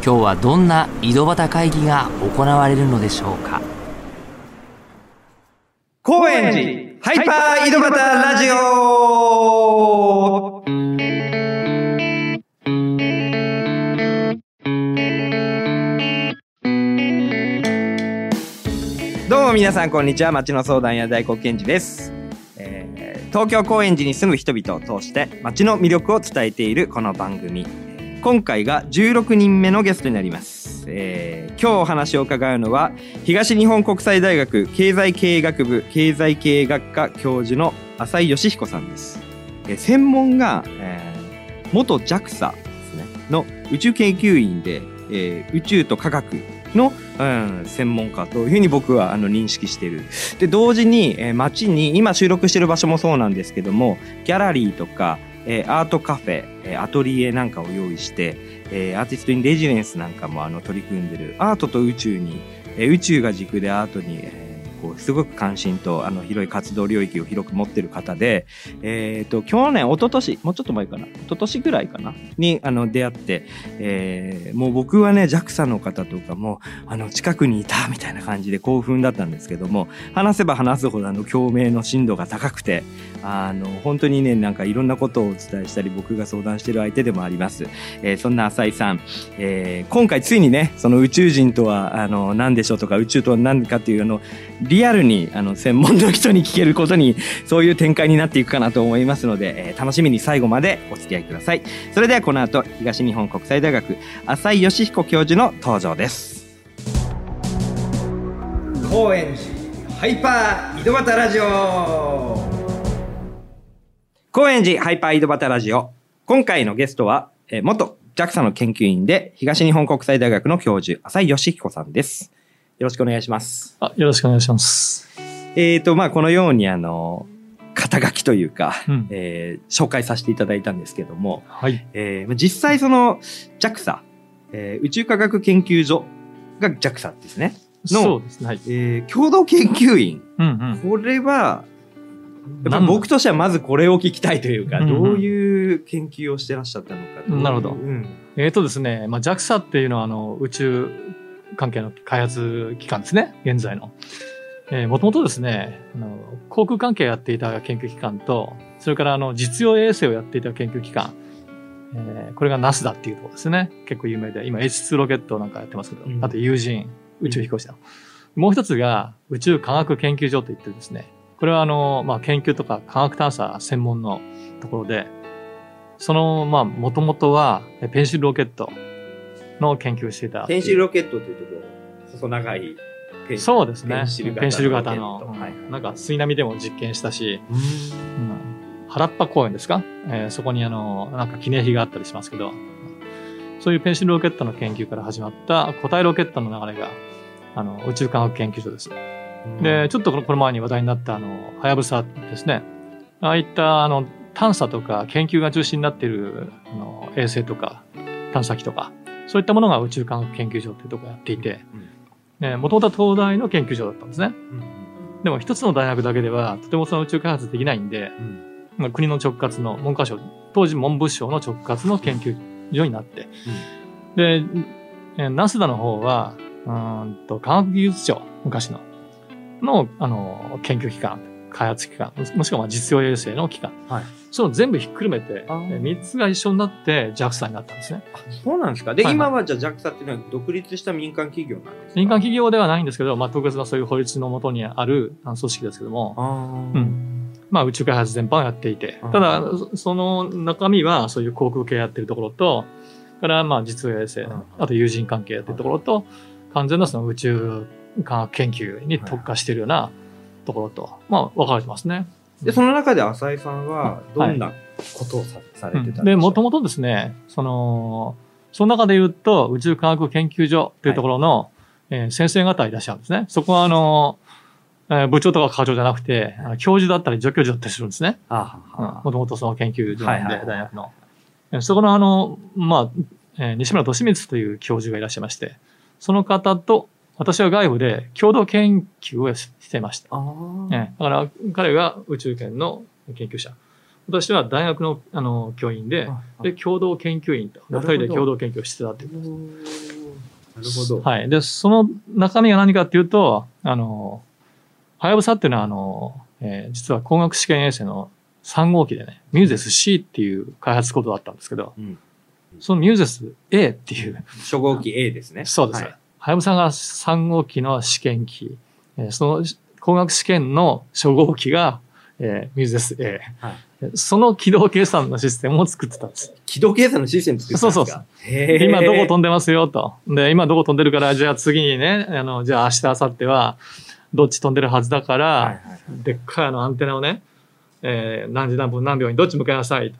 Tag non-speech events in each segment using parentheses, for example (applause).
今日はどんな井戸端会議が行われるのでしょうか？高円寺ハイパー井戸端ラジオ。どうも皆さんこんにちは。町の相談屋大黒賢治です、えー東京高円寺に住む人々を通して町の魅力を伝えているこの番組。今回が16人目のゲストになります、えー今日お話を伺うのは東日本国際大学経済経営学部経済経営学科教授の浅井義彦さんです、えー専門が、えー元 JAXA ですね。の宇宙研究員で、えー宇宙と科学の、うん、専門家というふうに僕はあの認識している。で同時に、えー街に今収録している場所もそうなんですけどもギャラリーとか、えーアートカフェ、アトリエなんかを用意して、えーアーティストインレジデンスなんかもあの取り組んでるアートと宇宙に、えー宇宙が軸でアートに、えーこうすごく関心とあの広い活動領域を広く持ってる方で、えー、と去年一昨年もうちょっと前かな一昨年ぐらいかなにあの出会って、えーもう僕はね JAXA の方とかもあの近くにいたみたいな感じで興奮だったんですけども話せば話すほどあの共鳴の深度が高くてあの本当にねなんかいろんなことをお伝えしたり僕が相談してる相手でもあります、えーそんな浅井さん、えー今回ついにねその宇宙人とはあの何でしょうとか宇宙とは何かっていうあのリアルにあの専門の人に聞けることにそういう展開になっていくかなと思いますので、えー楽しみに最後までお付き合いください。それではこの後東日本国際大学浅井義彦教授の登場です。高円寺ハイパー井戸端ラジオ。高円寺ハイパー井戸端ラジオ今回のゲストは、えー元 JAXA の研究員で東日本国際大学の教授浅井義彦さんですよろしくお願いしますあ、よろしくお願いします。えーと、まあ、このように、あの、肩書きというか、うんえー紹介させていただいたんですけども、はい。えーまあ実際その JAXA、えー宇宙科学研究所が JAXA ですね。のそうですね。はい。えー共同研究員。うんこれは、やっぱ僕としてはまずこれを聞きたいというか、どういう研究をしてらっしゃったのかうなるほどうんうん。えっ、とですね、まあ、JAXA っていうのは、あの、宇宙関係の開発機関ですね。現在の。えー、もともとですね、あの、航空関係をやっていた研究機関と、それから、あの、実用衛星をやっていた研究機関、えーこれが NASA だっていうところですね。結構有名で、今 H2 ロケットなんかやってますけど、うんあと有人宇宙飛行士の。もう一つが宇宙科学研究所といってですね、これはあの、まあ、研究とか科学探査専門のところで、その、まあ、もともとは、えペンシルロケットの研究をしていた。ペンシルロケットというところ、細長いペンそうですね。ペンシル型ペンシル型ロのはいうんなんか、水波でも実験したし、うんうん原っぱ公園ですか、えーそこにあの、なんか記念碑があったりしますけど、そういうペンシルロケットの研究から始まった固体ロケットの流れが、あの、宇宙科学研究所です。で、ちょっとこのこの前に話題になった、あの、はやぶさですね。ああいった、あの、探査とか研究が中心になっている、あの、衛星とか、探査機とか、そういったものが宇宙科学研究所っていうところをやっていて、もともとは東大の研究所だったんですね。うん。でも一つの大学だけでは、とてもその宇宙開発できないんで、うん。まあ国の直轄の文科省、当時文部省の直轄の研究所になって、で、えーナスダの方は、うーんと、科学技術庁、昔の、の、あの、研究機関、開発機関、もしくはまあ実用衛星の機関。はい。それを全部ひっくるめて、あー。えー三つが一緒になって JAXA になったんですね。そうなんですか？で、はいはい。今はじゃあ JAXA っていうのは独立した民間企業なんですか？民間企業ではないんですけど、まあ、特別なそういう法律のもとにある組織ですけども、うん。まあ、宇宙開発全般をやっていて。あ、ただ、そその中身はそういう航空系やってるところと、からまあ実用衛星うん、あと友人関係やってるところと、完全なその宇宙科学研究に特化しているようなところと、まあ分かれてますね。で、その中で浅井さんはどんなことをさ,、されてたんでもともとですね、その、その中で言うと、宇宙科学研究所というところの、えー先生方いらっしゃるんですね。そこは、あの、えー部長とか課長じゃなくて、あの教授だったり助教授だったりするんですね。もともとその研究所なんで、はいはいはい。大学の。えそこのあの、まあ、えー西村利光という教授がいらっしゃいまして、その方と私は外部で共同研究をししていました。あーええだから彼が宇宙圏の研究者。私は大学のあの教員で、で、共同研究員と、二人で共同研究をしてたっていう。なるほど。はい。で、その中身が何かっていうと、あの、はやぶさっていうのは、あの、えー実は光学試験衛星の3号機でね、ミューゼス C っていう開発コードだったんですけど、うんそのミューゼス A っていう、初号機 A ですね。そうです。はいはやぶさが3号機の試験機、えーその光学試験の初号機が、えーミューゼス A。はいその軌道計算のシステムを作ってたんです。軌道計算のシステム作ってたんですか？そうそうへーで今どこ飛んでますよと。で、今どこ飛んでるから、じゃあ次にね、あの、じゃあ明日、明後日は、どっち飛んでるはずだから、はいはいでっかいあのアンテナをね、えー何時何分何秒にどっち向けなさいと。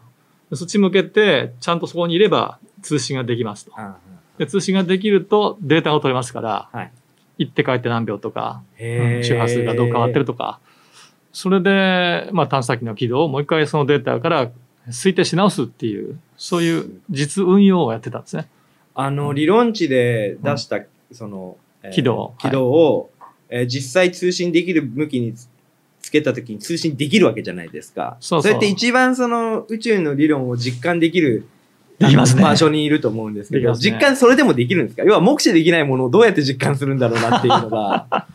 でそっち向けて、ちゃんとそこにいれば通信ができますと。あで通信ができるとデータが取れますから、はい。行って帰って何秒とか、うん周波数がどう変わってるとか、それで、まあ、探査機の軌道をもう一回そのデータから推定し直すっていう、そういう実運用をやってたんですね。あの、理論値で出した、その、えー軌道軌道を、えー実際通信できる向きにつつけたときに通信できるわけじゃないですか。そうそう。れって一番その宇宙の理論を実感できるできますね。場所にいると思うんですけど、ね。実感それでもできるんですか？要は目視できないものをどうやって実感するんだろうなっていうのが。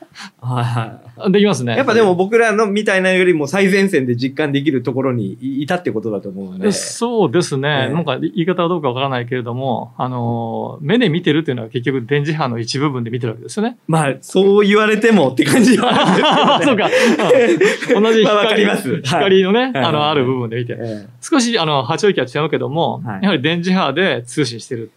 はいはい。できますね。やっぱでも僕らのみたいなよりも最前線で実感できるところにいいたってことだと思うんで。そうですね。ええなんか言い方はどうかわからないけれども、あの、目で見てるっていうのは結局電磁波の一部分で見てるわけですよね。まあ、そう言われてもって感じはあるんですけど、(laughs) ね。そうか。う (laughs) ん同じ光,、りますはい光のね、はいあの、ある部分で見て少し、あの、波長域は違うけども、はいやはり電磁波で通信してる。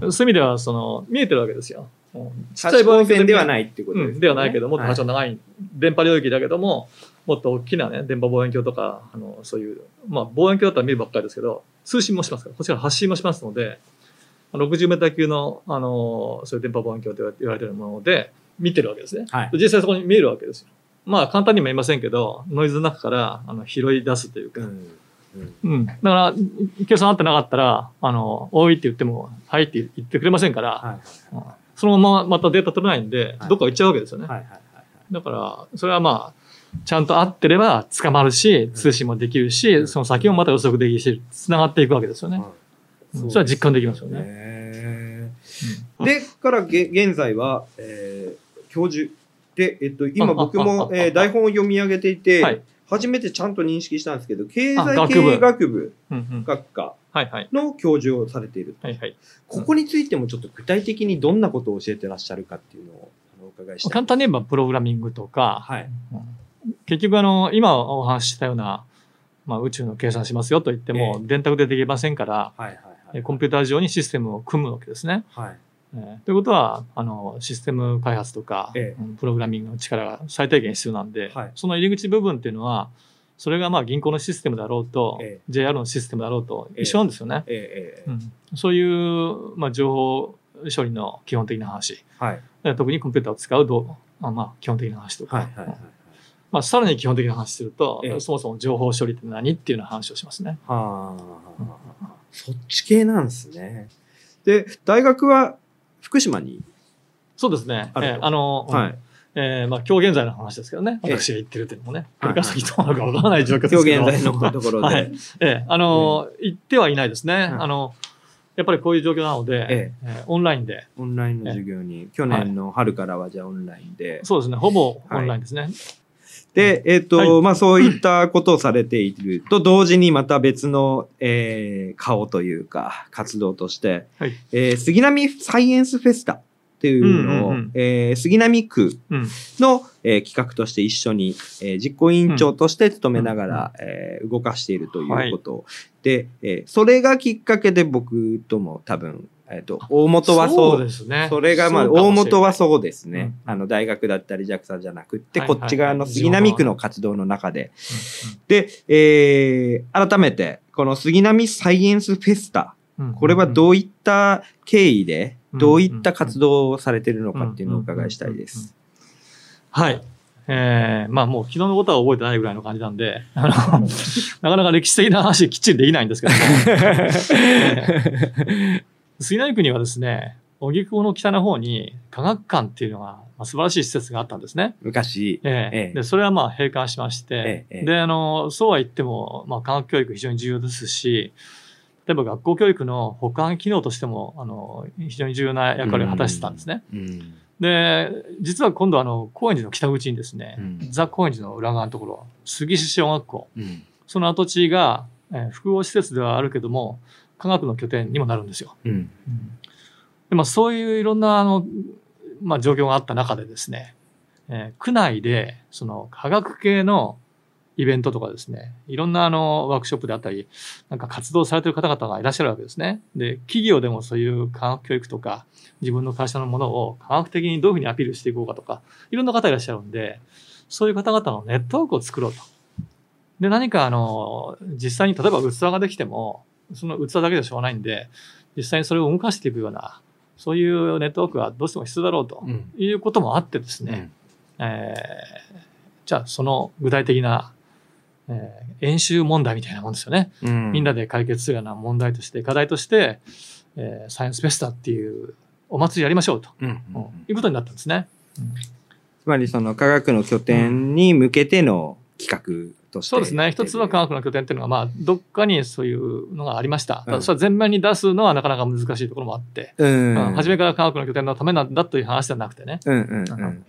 そういう意味では、その、見えてるわけですよ。うんちえ、光線ではないってことです、ね。うん、ではないけど、もっと波長はい長い、電波領域だけども、もっと大きなね、電波望遠鏡とか、あの、そういう、まあ、望遠鏡だったら見るばっかりですけど、通信もしますから、こちら発信もしますので、60メーター級の、あの、そういう電波望遠鏡と言われているもので、見てるわけですね。はい。実際そこに見えるわけですよ。まあ、簡単にも言いませんけど、ノイズの中から、あの、拾い出すというか、うんうん。うん。だから、計算合ってなかったら、あの、多いって言っても、はいって言ってくれませんから、はい。うんそのまままたデータ取れないんで、はいどっか行っちゃうわけですよね。だから、それはまあ、ちゃんと合ってれば捕まるし、通信もできるし、その先もまた予測できるし、繋がっていくわけですよね。それは実感できますよね。で、からげ現在は、えー教授。で、えっと、今僕も、あえー台本を読み上げていて、はい初めてちゃんと認識したんですけど、経あ済学部経営学部学科。の教授をされている。はいはい。ここについてもちょっと具体的にどんなことを教えてらっしゃるかっていうのをあのお伺いしたい。簡単に言えばプログラミングとか、はい。うん結局あの、今お話ししたような、まあ、宇宙の計算しますよと言っても、え電卓でできませんから、はいはいはい。えコンピューター上にシステムを組むわけですね。はい。えーということは、あの、システム開発とか、ええうんプログラミングの力が最低限必要なんで、はいその入り口部分っていうのは、それがまあ銀行のシステムだろうと、え JR のシステムだろうとええ一緒なんですよね。ええええうんそういう、まあ、情報処理の基本的な話、はい。え特にコンピューターを使うどうあまあ、基本的な話とか、はいはいはい。まあ、さらに基本的な話すると、ええそもそも情報処理って何っていうような話をしますね。はあ、そっち系なんですね。で、大学は福島に。そうですね。あえーあの、うんはい。えーまあ、今日現在の話ですけどね。ええ私が言ってるっていうのもね。はいこれから先どうなるかわからない状況です今けど。日現在のところで。はいええあの、言ってはいないですね。はいあの、やっぱりこういう状況なので、ええーオンラインで、オンラインの授業に、去年の春からはじゃあオンラインで。そうですね。ほぼオンラインですね。で、えっ、と、はいまあそういったことをされていると同時にまた別の、えー顔というか活動として、はいえー杉並サイエンスフェスタっていうのを、うんうんうん。えー杉並区うん。の、えー企画として一緒に、えー実行委員長として務めながら、えー動かしているということ、で、えーそれがきっかけで僕とも多分、えっ、と、大元はそう、そうですね。それがまあ、大元はそうですね。うん。あの、大学だったり JAXA じゃなくって、はいはいこっち側の杉並区の活動の中で。うんで、えー、改めて、この杉並サイエンスフェスタ。うんこれはどういった経緯で、うんどういった活動をされてるのかっていうのをお伺いしたいです。はい。えー、まあもう昨日のことは覚えてないぐらいの感じなんで、あの、(laughs) なかなか歴史的な話きっちりできないんですけども、(laughs) えー杉並区にはですね、荻窪の北の方に科学館っていうのが、まあ、素晴らしい施設があったんですね。昔、ええええ。で、それはまあ閉館しまして、ええ。で、あの、そうは言っても、まあ科学教育非常に重要ですし、例えば学校教育の補完機能としても、あの、非常に重要な役割を果たしてたんですね。うん。で、実は今度あの、高円寺の北口にですね、うん。ザ・高円寺の裏側のところ、杉市小学校、うん。その跡地が、えー複合施設ではあるけども、科学の拠点にもなるんですよ。うん。でまあ、そういういろんなあの、まあ、状況があった中でですね、えー区内でその科学系のイベントとかですね、いろんなあのワークショップであったり、なんか活動されている方々がいらっしゃるわけですね。で、企業でもそういう科学教育とか、自分の会社のものを科学的にどういうふうにアピールしていこうかとか、いろんな方いらっしゃるんで、そういう方々のネットワークを作ろうと。で、何かあの、実際に例えば器ができても、その器だけでしょうがないんで、実際にそれを動かしていくような、そういうネットワークがどうしても必要だろうとうんいうこともあってですね、えーじゃあその具体的な、えー演習問題みたいなもんですよね。うんみんなで解決するような問題として、課題として、えーサイエンスフェスタっていうお祭りやりましょうと、うんうんいうことになったんですね。つまりその科学の拠点に向けての企画として。そうですね。一つは科学の拠点っていうのが、まあ、どっかにそういうのがありました。たうんだそれは全面に出すのはなかなか難しいところもあって、うん。うん初めから科学の拠点のためなんだという話ではなくてね。うんうんう。うん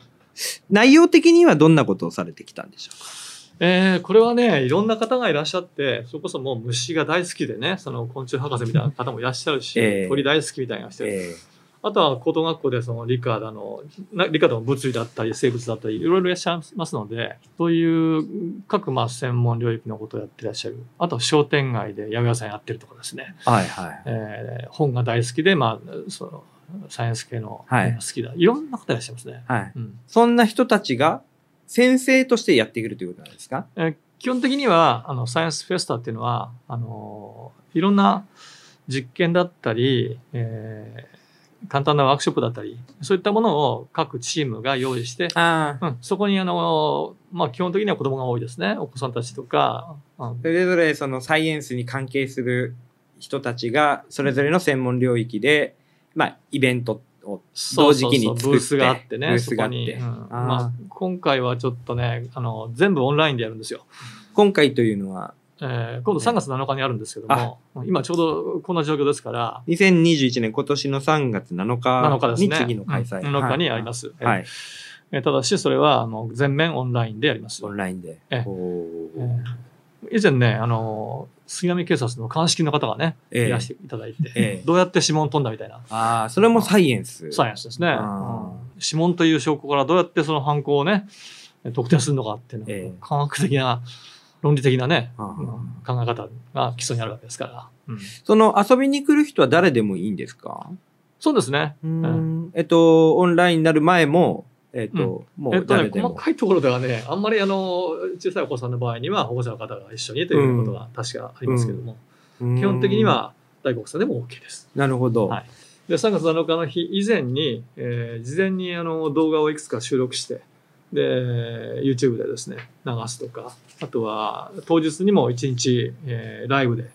内容的にはどんなことをされてきたんでしょうか？えーこれはね、いろんな方がいらっしゃって、それこそもう虫が大好きでね、その昆虫博士みたいな方もいらっしゃるし、ええ鳥大好きみたいな人、えあとは高等学校でその理科だの、な理科でも物理だったり生物だったり、いろいろいらっしゃいますので、そういう各まあ専門領域のことをやってらっしゃる。あとは商店街で八百屋さんやってるとかですね、えはいはい。えー本が大好きで、まあ、そのサイエンス系の好きだ。いろんな方いらっしゃいますね。はい。うんそんな人たちが先生としてやってくるということなんですか？えー基本的にはあのサイエンスフェスタっていうのはあのいろんな実験だったり、えー簡単なワークショップだったりそういったものを各チームが用意して。うん、そこにあの、まあ、基本的には子供が多いですね。お子さんたちとか、うん。それぞれそのサイエンスに関係する人たちがそれぞれの専門領域で、まあ、イベントを同時期に作ってブースがあってねブースがあってまあ、今回はちょっとねあの全部オンラインでやるんですよ。今回というのは？えー今度3月7日にあるんですけども、今ちょうどこんな状況ですから、2021年今年の3月7 7日日に。次の開催。うん7日にあります。はい。はい。えーただし、それはあの全面オンラインでやります。オンラインで。えー以前ね、あの、杉並警察の鑑識の方がね、ええ。いらしていただいて、ええ。どうやって指紋を飛んだみたいな、ああ、それもサイエンス。サイエンスですね。うん。指紋という証拠からどうやってその犯行をね、特定するのかっていうのは、ええ。科学的な、論理的なね、うん考え方が基礎にあるわけですから。うん。その遊びに来る人は誰でもいいんですか？そうですね。うん。えっと、オンラインになる前も、えっと、もうえっとね。細かいところではね、あんまりあの、小さいお子さんの場合には保護者の方が一緒にということが確かありますけども、うん基本的に。は大国さんでも OK です。なるほど。はいで、3月7日の日以前に、えー事前にあの動画をいくつか収録して、で、YouTube でですね、流すとか、あとは当日にも1日、えーライブで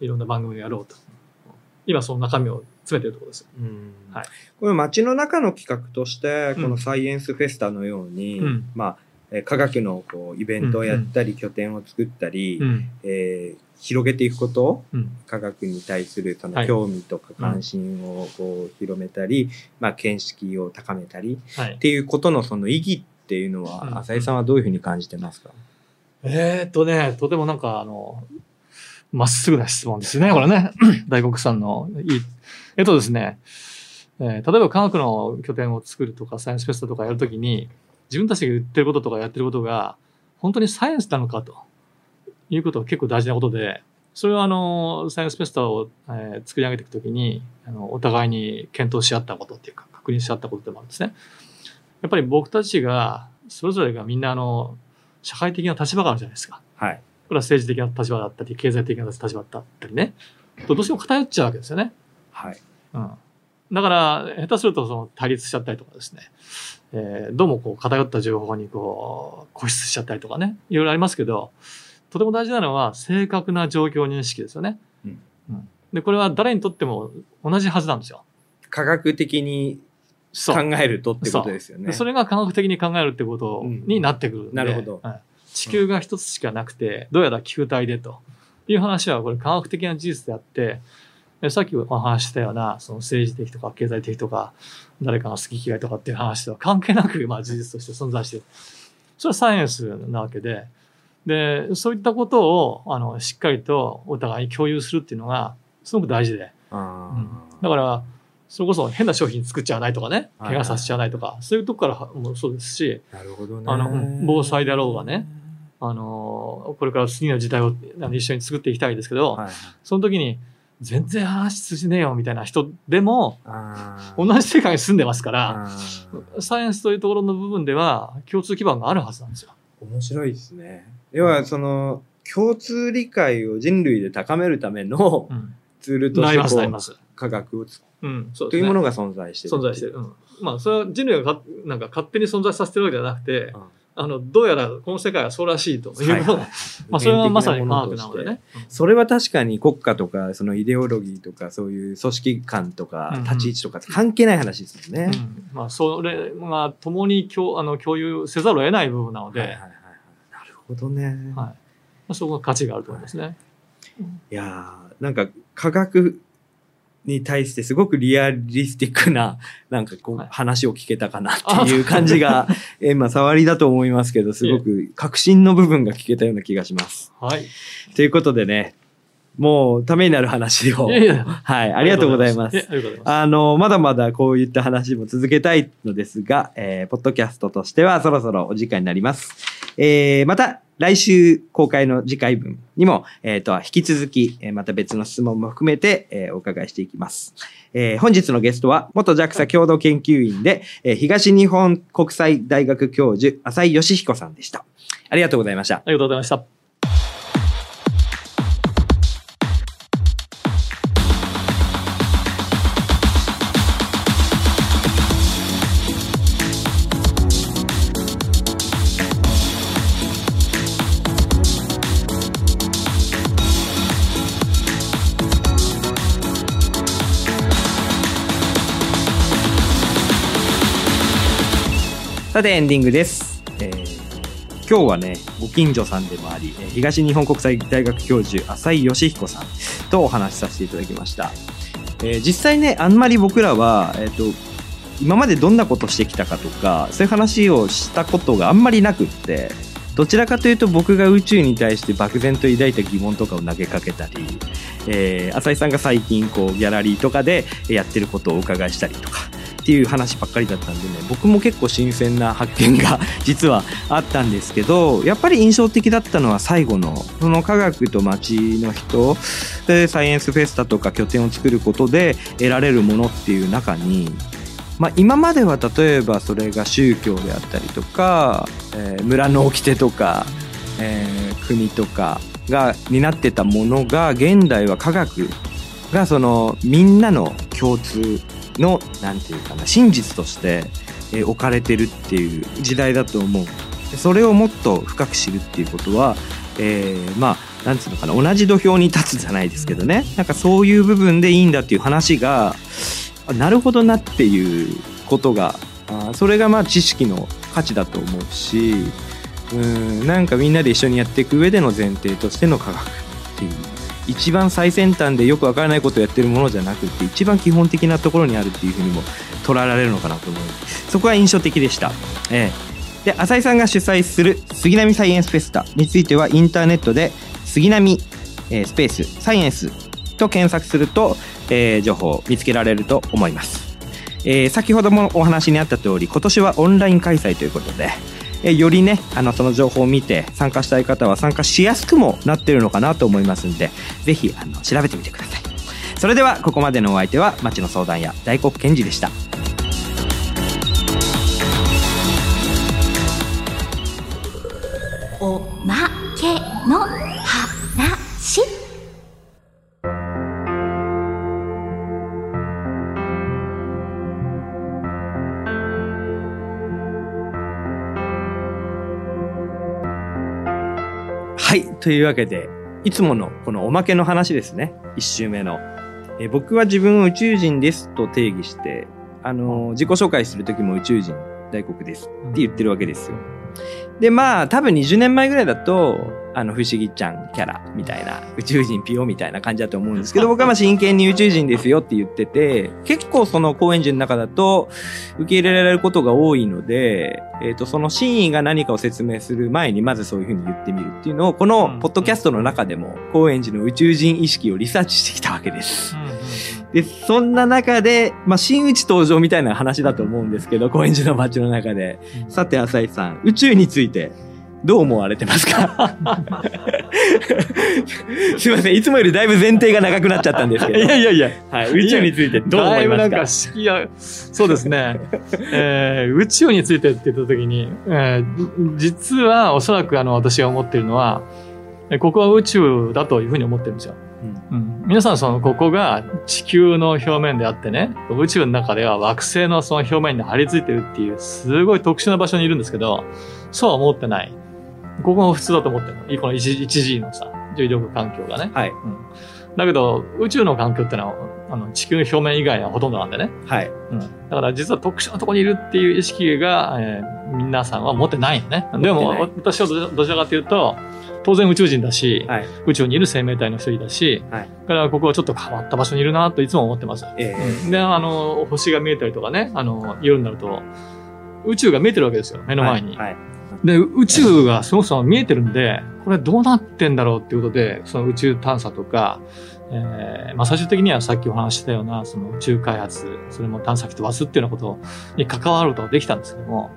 いろんな番組をやろうと。今その中身を詰めてるところです。うん。はい。これ街の中の企画として、うん。このサイエンスフェスタのように、うん。まあ、えー科学のこうイベントをやったり、拠点を作ったり、うん。えー広げていくこと、うん。科学に対するそのはい。興味とか関心をこう広めたり、まあ、見識を高めたりはい。っ。ていうことのその意義っていうのうん。は、浅井さんはどういうふうに感じてますか、えーっとね、とてもなんかあの、まっすぐな質問ですね、これね。(clears throat) 大黒さんのいい。えっとですね、えー例えば科学の拠点を作るとか、サイエンスフェスタとかやるときに、自分たちが言ってることとかやってることが、本当にサイエンスなのかということが結構大事なことで、それはあの、サイエンスフェスタを、えー作り上げていくときに、あの、お互いに検討し合ったことっていうか、確認し合ったことでもあるんですね。やっぱり僕たちが、それぞれがみんなあの、社会的な立場があるじゃないですか。はい。これは政治的な立場だったり、経済的な立場だったりね。とどうしても偏っちゃうわけですよね。はい。うん。だから、下手するとその対立しちゃったりとかですね、えーどうもこう偏った情報にこう固執しちゃったりとかね、いろいろありますけど、とても大事なのは正確な状況認識ですよね。うんうんで、これは誰にとっても同じはずなんですよ。科学的に考えるとってことですよね。でそれが科学的に考えるってことになってくるんで、なるほどはい地球が一つしかなくて、どうやら球体でという話はこれ科学的な事実であって、えさっきお話ししたようなその政治的とか経済的とか誰かの好き嫌いとかっていう話とは関係なく、まあ、事実として存在している。それはサイエンスなわけで、で、そういったことをあのしっかりとお互いに共有するっていうのがすごく大事で、あだから、それこそ変な商品作っちゃわないとかね、はいはい怪我させちゃわないとか、そういうとこからもそうですし、ーなるほどね。あのうん防災だろうがね。あの、これから次の時代を一緒に作っていきたいですけど、はいはい。その時に、全然話通じねえよみたいな人でも、同じ世界に住んでますから、サイエンスというところの部分では共通基盤があるはずなんですよ。面白いですね。要は、その、共通理解を人類で高めるためのうん。ツールとして。科学を使うん、そううと。いうものが存在している。存在してる。うん。まあ、それは人類がかなんか勝手に存在させてるわけではなくて、うんあの、どうやらこの世界はそうらしいというものが、(laughs) まあ、それはまさに科学なのでね。それは確かに国家とか、そのイデオロギーとか、そういう組織感とかうんう、ん。立ち位置とか関係ない話ですよね。うん。まあ、それが共に共あの共有せざるを得ない部分なので、はいいははいはい。なるほどね。まあ、そこが価値があると思いますね。いやーなんか科学に対してすごくリアリスティックな、(laughs) なんかこうはい話を聞けたかなっていう感じが、(laughs) えまあ触りだと思いますけど、すごく革新の部分が聞けたような気がします。はい。ということでね、もうためになる話を。いやいや、はい、ありがとうございます。やありがとうございます。あの、まだまだこういった話も続けたいのですが、えー、ポッドキャストとしてはそろそろお時間になります。えー、また来週公開の次回分にも、えっ、と、引き続き、えまた別の質問も含めて、えお伺いしていきます。えー本日のゲストは、元 JAXA 共同研究員で、え東日本国際大学教授、浅井義彦さんでした。ありがとうございました。ありがとうございました。さてエンディングです、えー今日はねご近所さんでもあり東日本国際大学教授浅井義彦さんとお話しさせていただきました、えー実際ねあんまり僕らは、えー、と今までどんなことしてきたかとかそういう話をしたことがあんまりなくってどちらかというと僕が宇宙に対して漠然と抱いた疑問とかを投げかけたり、えー浅井さんが最近こうギャラリーとかでやってることをお伺いしたりとかっていう話ばっかりだったんでね僕も結構新鮮な発見が (laughs) 実はあったんですけどやっぱり印象的だったのは最後のその科学と街の人でサイエンスフェスタとか拠点を作ることで得られるものっていう中にまあ、今までは例えばそれが宗教であったりとか、えー村の掟とか、えー国とかが担ってたものが現代は科学がそのみんなの共通のなんていうかな真実として、え置かれてるっていう時代だと思う。それをもっと深く知るっていうことは、えーまあなんつうのかな同じ土俵に立つじゃないですけどね。なんかそういう部分でいいんだっていう話がなるほどなっていうことがそれがまあ知識の価値だと思うしうんなんかみんなで一緒にやっていく上での前提としての科学っていう一番最先端でよくわからないことをやってるものじゃなくて一番基本的なところにあるっていうふうにも捉えられるのかなと思う。そこは印象的でした。ええ、で浅井さんが主催する杉並サイエンスフェスタについてはインターネットで杉並、えースペースサイエンスと検索すると、えー情報を見つけられると思います、えー先ほどもお話にあった通り今年はオンライン開催ということで、えよりねあのその情報を見て参加したい方は参加しやすくもなってるのかなと思いますんでぜひあの調べてみてください。それではここまでのお相手は町の相談屋大黒賢治でした。というわけで、いつものこのおまけの話ですね。一周目の。えー僕は自分を宇宙人ですと定義して、あのー自己紹介するときも宇宙人大国ですって言ってるわけですよ。で、まあ、多分20年前ぐらいだと、あの、不思議ちゃんキャラみたいな、宇宙人ピオみたいな感じだと思うんですけど、(laughs) 僕はまあ真剣に宇宙人ですよって言ってて、結構その高円寺の中だと受け入れられることが多いので、えっ、と、その真意が何かを説明する前にまずそういうふうに言ってみるっていうのを、このポッドキャストの中でも高円寺の宇宙人意識をリサーチしてきたわけです。で、そんな中で、まあ、真打ち登場みたいな話だと思うんですけど、高円寺の街の中で。さて、浅井さん、宇宙について、どう思われてますか？(laughs) すいません、いつもよりだいぶ前提が長くなっちゃったんですけど。いやいやいや、はい、宇宙についてどう思いますか？だいぶなんか式や、そうですね。(laughs) えー宇宙についてって言ったときに、えー実はおそらくあの私が思っているのは、えここは宇宙だというふうに思ってるんですよ。うん皆さんそのここが地球の表面であってね、宇宙の中では惑星のその表面に張り付いてるっていうすごい特殊な場所にいるんですけど、そうは思ってない。ここが普通だと思ってるの？この 1, 1G のさ、重力環境がね。はい、うんだけど、宇宙の環境ってのは、あの、地球の表面以外はほとんどなんでね。はい。うん。だから実は特殊なところにいるっていう意識が、えー皆さんは持ってないのね。でも、私はどどちらかというと、当然宇宙人だし、はい。宇宙にいる生命体の一人だし、はいだからここはちょっと変わった場所にいるなといつも思ってます。えうんで、あの、星が見えたりとかね、あの、夜になると、宇宙が見えてるわけですよ、目えの前に。はい。で、宇宙がそもそも見えてるんで、これどうなってんだろうっていうことで、その宇宙探査とか、えーまあ最終的にはさっきお話ししたような、その宇宙開発、それも探査機飛ばすっていうようなことに関わることができたんですけども、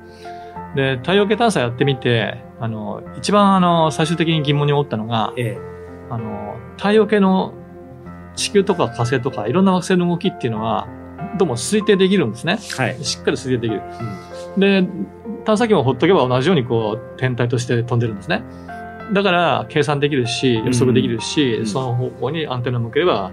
で、太陽系探査やってみて、あの、一番あの、最終的に疑問に思ったのが、えあの、太陽系の地球とか火星とかいろんな惑星の動きっていうのは、どうも推定できるんですね。えはい。しっかり推定できる。で、探査機もほっとけば同じようにこう、天体として飛んでるんですね。だから、計算できるし、予測できるし、うんその方向にアンテナを向ければ、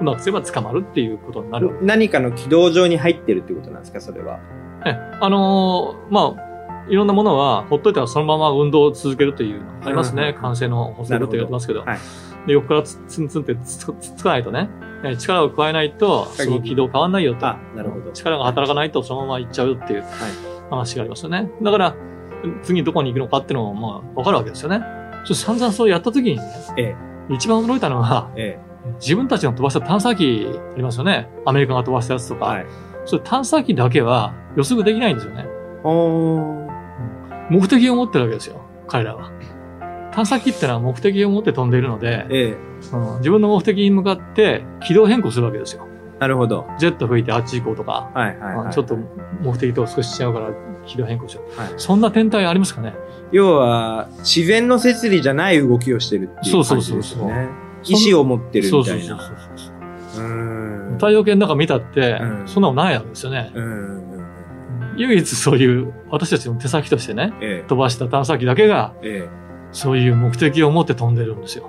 うまくすれば捕まるっていうことになる。何かの軌道上に入ってるってことなんですか、それは？えあのーまあ、いろんなものは、ほっといたらそのまま運動を続けるというのがありますね。うん慣性の法則って言われてますけど。はいで横からツツンツンってつつつつかないとね、え力を加えないと、その軌道変わんないよと。あ、なるほど。力が働かないとそのまま行っちゃうっていう話がありますよね。だから、次どこに行くのかっていうのも、まあ、わかるわけですよね。そして散々そうやった時にね、え一番驚いたのは、え自分たちの飛ばした探査機ありますよね。アメリカが飛ばしたやつとか。えはい。それ探査機だけは予測できないんですよね。目的を持ってるわけですよ。彼らは。探査機ってのは目的を持って飛んでいるので、ええうん自分の目的に向かって軌道変更するわけですよ。なるほど。ジェット吹いてあっち行こうとか、はいはい、はい。ちょっと目的と少し違うから軌道変更しよう。はいそんな天体ありますかね？要は、自然の摂理じゃない動きをしてるっていう感じですよね。意志を持ってるみたいな。そうそうそうそううーん。太陽系の中見たって、うんそんなのないわけですよね。うん。唯一そういう私たちの手先としてね、え飛ばした探査機だけがえ。えそういう目的を持って飛んでるんですよ。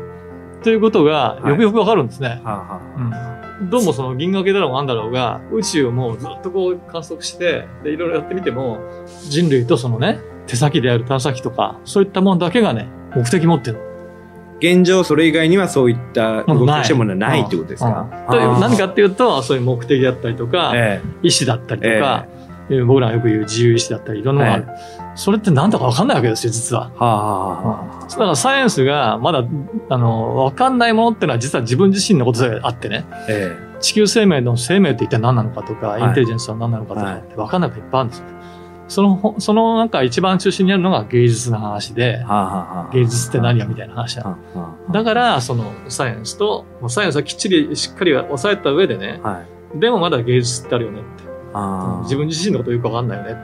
ということがはいよくよくわかるんですねえ。。はあ、はあ、うんどうもその銀河系だろうがなんだろうが、宇宙をもうずっとこう観測して、で、いろいろやってみても、人類とそのね、手先である探査機とか、そういったものだけがね、目的持ってる。現状それ以外にはそういった動きをしものはないってことですか、うん。う何かっていうと、そういう目的だったりとか、え意志だったりとか、えー僕らがよく言う自由意志だったり、いろんなものがある。それって何だかわかんないわけですよ、実は。えはあ、はあはあだからサイエンスがまだ、あの、わかんないものっていうのは実は自分自身のことであってね、え地球生命の生命って一体何なのかとか、いインテリジェンスは何なのかとはいかって分かんないこといっぱいあるんですよ。その、そのなんか一番中心にあるのが芸術の話でえ、はあ、はあはあ、芸術って何やみたいな話なの。はあはあだから、そのサイエンスと、サイエンスはきっちりしっかり抑えた上でね、はい。でもまだ芸術ってあるよねって。自分自身のことよく分かんないよね。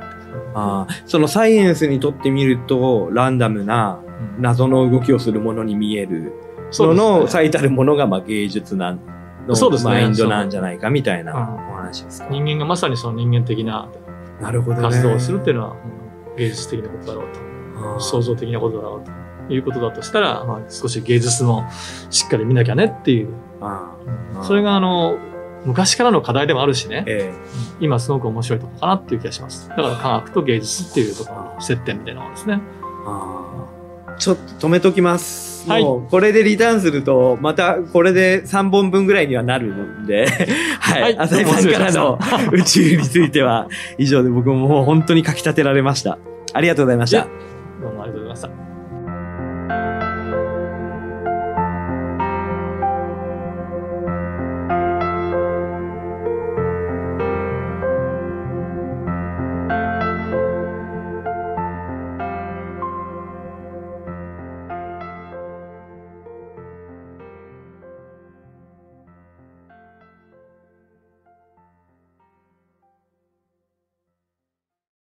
ああそのサイエンスにとってみると、ランダムなうん謎の動きをするものに見えるそのの最たるものがまあ芸術なんのマインドなんじゃないかみたいなうんお話ですか。人間がまさにその人間的な。活動をするっていうのは、うん芸術的なことだろうと。創造的なことだろうということだとしたら、まあ、少し芸術もしっかり見なきゃねっていう。それがあの、昔からの課題でもあるしね、え今すごく面白いところかなっていう気がします。だから科学と芸術っていうところの接点みたいなものですね。ちょっと止めときます。はいもう、これでリターンすると、またこれで3本分ぐらいにはなるので、(laughs) はい。はい浅井さんからの宇宙については以上で僕ももう本当に書き立てられました。ありがとうございました。どうもありがとうございました。